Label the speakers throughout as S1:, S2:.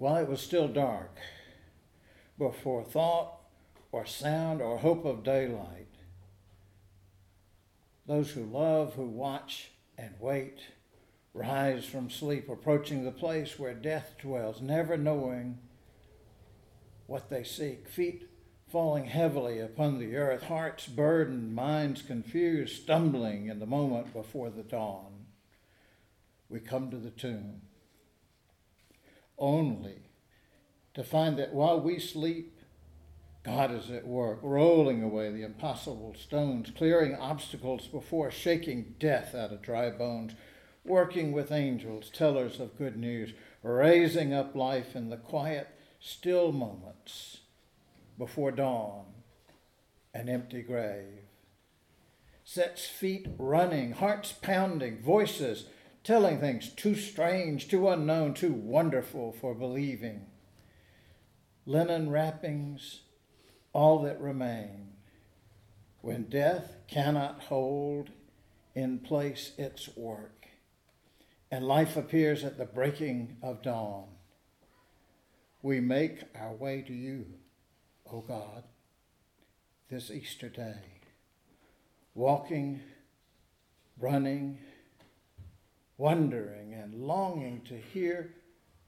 S1: while it was still dark, before thought or sound or hope of daylight. Those who love, who watch and wait, rise from sleep, approaching the place where death dwells, never knowing what they seek. Feet falling heavily upon the earth, hearts burdened, minds confused, stumbling in the moment before the dawn. We come to the tomb only to find that while we sleep, God is at work, rolling away the impossible stones, clearing obstacles before, shaking death out of dry bones, working with angels, tellers of good news, raising up life in the quiet, still moments before dawn, an empty grave. Sets feet running, hearts pounding, voices telling things too strange, too unknown, too wonderful for believing. Linen wrappings, all that remain. When death cannot hold in place its work, and life appears at the breaking of dawn, we make our way to you O God, this Easter day, walking, running, wondering, and longing to hear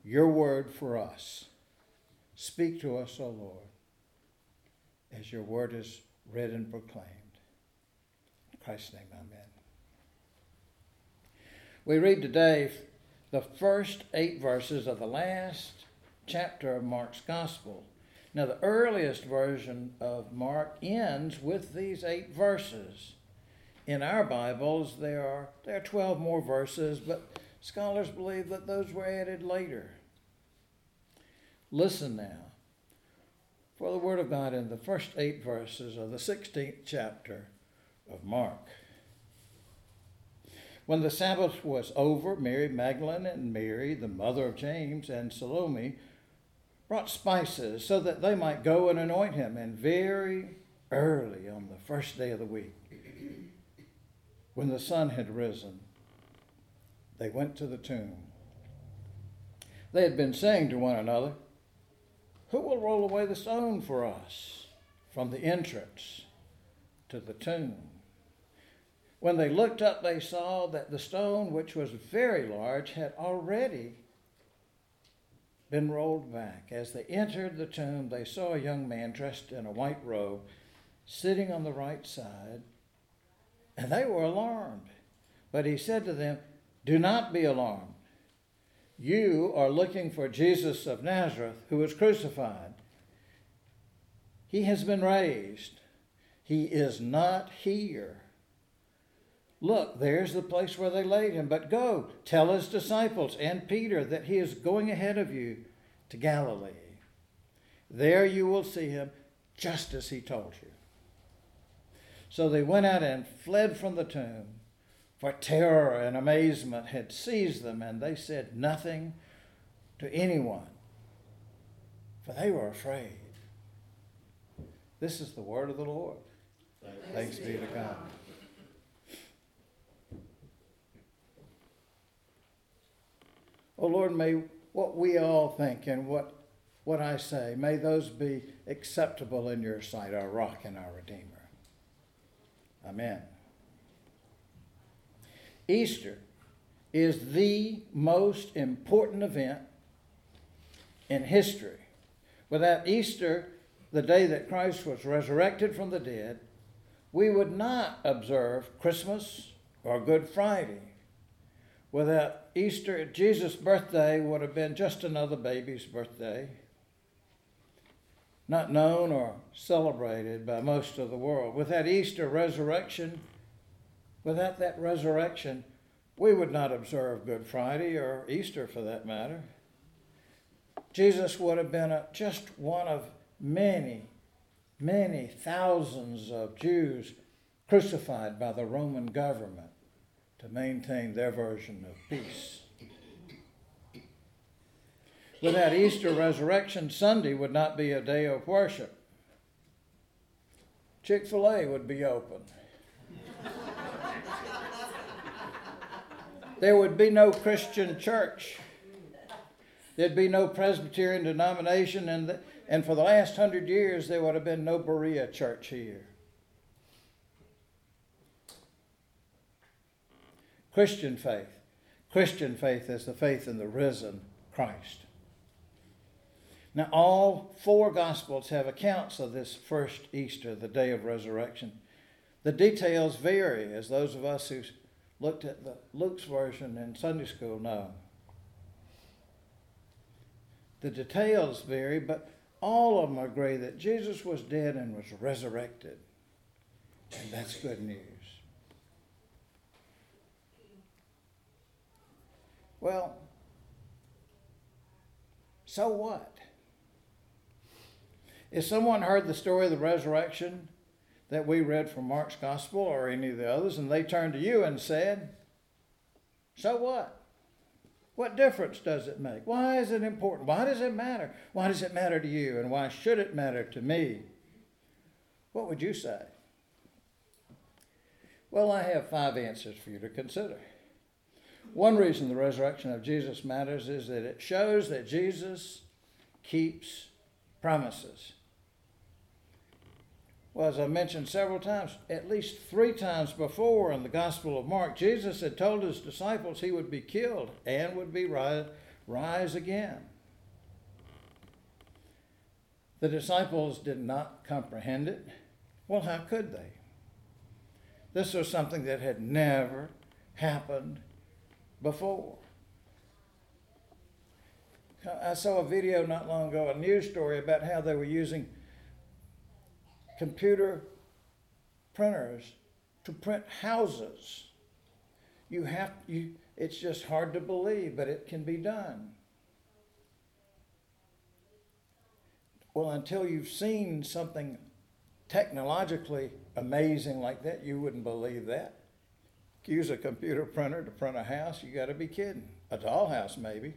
S1: your word for us. Speak to us, O Lord, as your word is read and proclaimed. In Christ's name, amen. We read today the first eight verses of the last chapter of Mark's Gospel. Now, the earliest version of Mark ends with these eight verses. In our Bibles, there are, there are 12 more verses, but scholars believe that those were added later. Listen now for the Word of God in the first eight verses of the 16th chapter of Mark. When the Sabbath was over, Mary Magdalene and Mary, the mother of James, and Salome, brought spices so that they might go and anoint him. And very early on the first day of the week, when the sun had risen, they went to the tomb. They had been saying to one another, Who will roll away the stone for us from the entrance to the tomb? When they looked up, they saw that the stone, which was very large, had already been rolled back. As they entered the tomb, they saw a young man dressed in a white robe sitting on the right side, and they were alarmed. But he said to them, Do not be alarmed. You are looking for Jesus of Nazareth, who was crucified. He has been raised. He is not here. Look, there's the place where they laid him. But go, tell his disciples and Peter that he is going ahead of you to Galilee. There you will see him just as he told you. So they went out and fled from the tomb, for terror and amazement had seized them, and they said nothing to anyone, for they were afraid. This is the word of the Lord. Thanks, Thanks be to God. Oh Lord, may what we all think and what, what I say, may those be acceptable in your sight, our rock and our Redeemer. Amen. Easter is the most important event in history. Without Easter, the day that Christ was resurrected from the dead, we would not observe Christmas or Good Friday without Easter, Jesus' birthday would have been just another baby's birthday, not known or celebrated by most of the world. Without Easter resurrection, without that resurrection, we would not observe Good Friday or Easter for that matter. Jesus would have been a, just one of many, many thousands of Jews crucified by the Roman government to maintain their version of peace. Without Easter resurrection, Sunday would not be a day of worship. Chick fil A would be open. there would be no Christian church. There'd be no Presbyterian denomination, and, the, and for the last hundred years, there would have been no Berea church here. Christian faith. Christian faith is the faith in the risen Christ. Now, all four Gospels have accounts of this first Easter, the day of resurrection. The details vary, as those of us who looked at the Luke's version in Sunday school know. The details vary, but all of them agree that Jesus was dead and was resurrected. And that's good news. Well, so what? If someone heard the story of the resurrection that we read from Mark's Gospel or any of the others, and they turned to you and said, So what? What difference does it make? Why is it important? Why does it matter? Why does it matter to you? And why should it matter to me? What would you say? Well, I have five answers for you to consider. One reason the resurrection of Jesus matters is that it shows that Jesus keeps promises. Well, as I mentioned several times, at least three times before in the Gospel of Mark, Jesus had told his disciples he would be killed and would be rise, rise again. The disciples did not comprehend it. Well, how could they? This was something that had never happened before. I saw a video not long ago, a news story about how they were using computer printers to print houses. You have you it's just hard to believe, but it can be done. Well, until you've seen something technologically amazing like that, you wouldn't believe that. Use a computer printer to print a house, you got to be kidding. A dollhouse, maybe.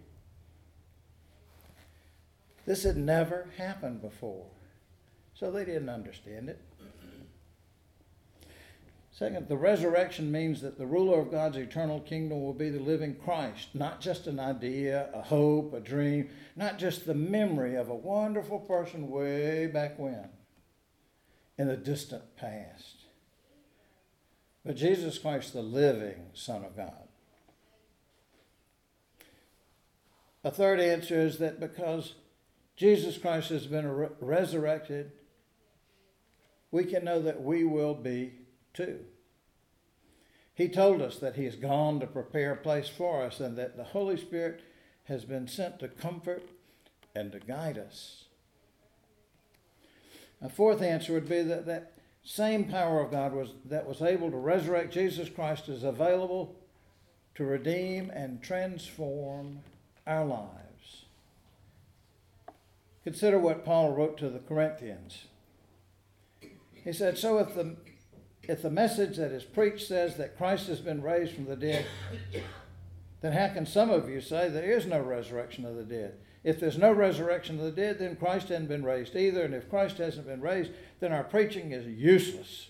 S1: This had never happened before. So they didn't understand it. Second, the resurrection means that the ruler of God's eternal kingdom will be the living Christ, not just an idea, a hope, a dream, not just the memory of a wonderful person way back when, in the distant past, but Jesus Christ, the living Son of God. A third answer is that because Jesus Christ has been re- resurrected, we can know that we will be too. He told us that He has gone to prepare a place for us and that the Holy Spirit has been sent to comfort and to guide us. A fourth answer would be that that same power of God was, that was able to resurrect Jesus Christ is available to redeem and transform our lives. Consider what Paul wrote to the Corinthians. He said, So if the, if the message that is preached says that Christ has been raised from the dead, then how can some of you say there is no resurrection of the dead? If there's no resurrection of the dead, then Christ hasn't been raised either. And if Christ hasn't been raised, then our preaching is useless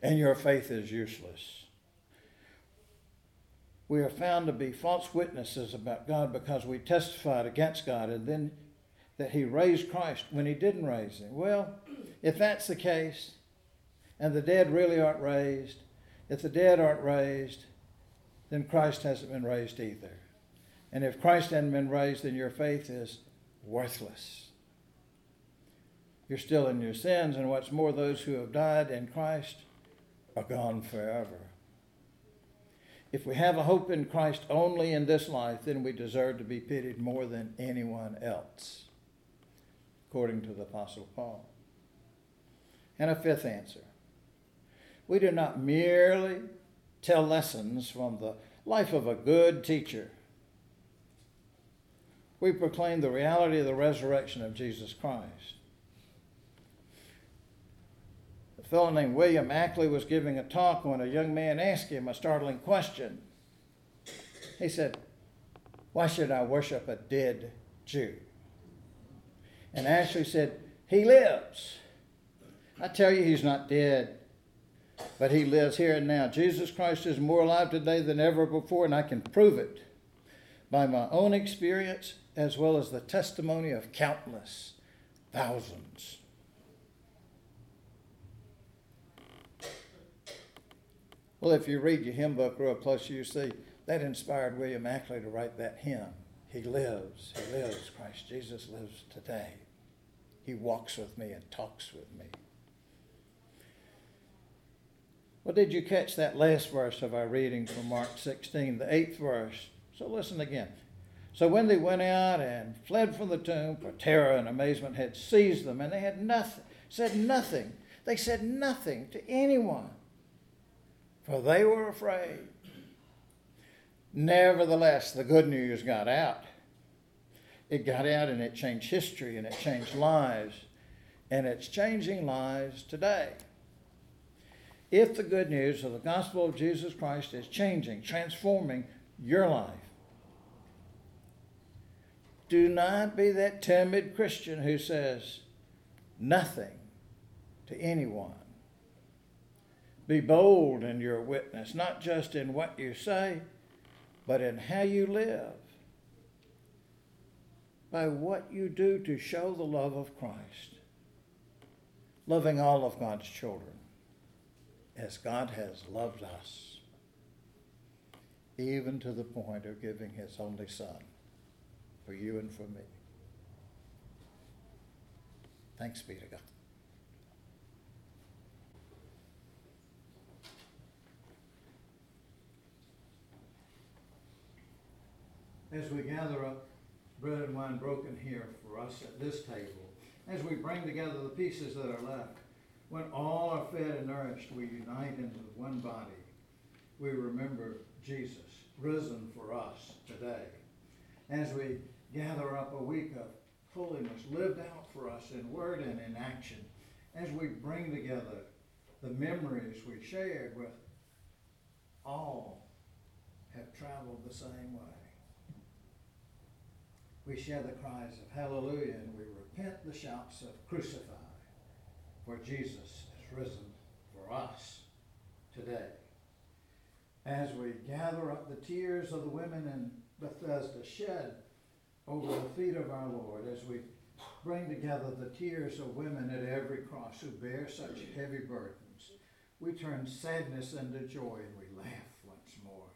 S1: and your faith is useless. We are found to be false witnesses about God because we testified against God and then that He raised Christ when He didn't raise Him. Well, if that's the case, and the dead really aren't raised, if the dead aren't raised, then Christ hasn't been raised either. And if Christ hasn't been raised, then your faith is worthless. You're still in your sins, and what's more, those who have died in Christ are gone forever. If we have a hope in Christ only in this life, then we deserve to be pitied more than anyone else, according to the Apostle Paul. And a fifth answer we do not merely tell lessons from the life of a good teacher. We proclaim the reality of the resurrection of Jesus Christ. A fellow named William Ackley was giving a talk when a young man asked him a startling question. He said, Why should I worship a dead Jew? And Ackley said, He lives. I tell you, he's not dead, but he lives here and now. Jesus Christ is more alive today than ever before, and I can prove it by my own experience as well as the testimony of countless thousands. Well, if you read your hymn book real close, you see that inspired William Ackley to write that hymn. He lives, he lives. Christ Jesus lives today. He walks with me and talks with me. Well, did you catch that last verse of our reading from Mark 16, the eighth verse? So listen again. So when they went out and fled from the tomb, for terror and amazement had seized them, and they had nothing, said nothing. They said nothing to anyone for they were afraid. Nevertheless, the good news got out. It got out and it changed history and it changed lives, and it's changing lives today. If the good news of the gospel of Jesus Christ is changing, transforming your life, do not be that timid Christian who says nothing to anyone. Be bold in your witness, not just in what you say, but in how you live. By what you do to show the love of Christ. Loving all of God's children as God has loved us, even to the point of giving his only Son for you and for me. Thanks be to God. as we gather up bread and wine broken here for us at this table, as we bring together the pieces that are left, when all are fed and nourished, we unite into one body. We remember Jesus, risen for us today. As we gather up a week of holiness lived out for us in word and in action, as we bring together the memories we shared with all have traveled the same way we share the cries of hallelujah and we repent the shouts of crucify, for Jesus is risen for us today. As we gather up the tears of the women in Bethesda shed over the feet of our Lord, as we bring together the tears of women at every cross who bear such heavy burdens, we turn sadness into joy and we laugh once more.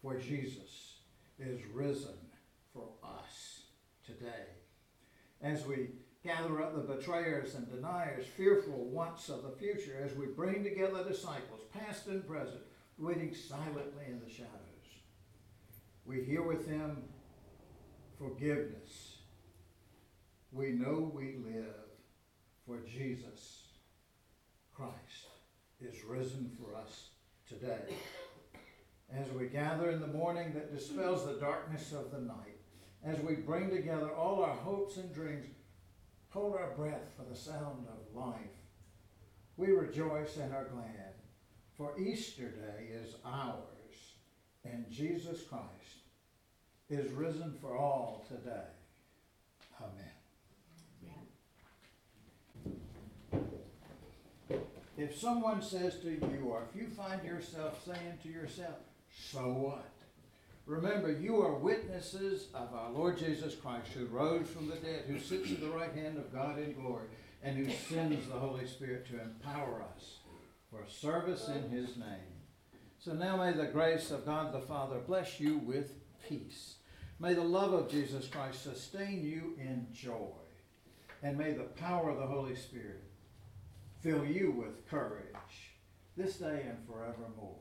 S1: For Jesus is risen for us today. As we gather up the betrayers and deniers, fearful once of the future, as we bring together disciples, past and present, waiting silently in the shadows, we hear with them forgiveness. We know we live for Jesus Christ is risen for us today. As we gather in the morning that dispels the darkness of the night, as we bring together all our hopes and dreams, hold our breath for the sound of life. We rejoice and are glad, for Easter Day is ours, and Jesus Christ is risen for all today. Amen. If someone says to you, or if you find yourself saying to yourself, so what? Remember, you are witnesses of our Lord Jesus Christ, who rose from the dead, who sits at the right hand of God in glory, and who sends the Holy Spirit to empower us for service in his name. So now may the grace of God the Father bless you with peace. May the love of Jesus Christ sustain you in joy. And may the power of the Holy Spirit fill you with courage this day and forevermore.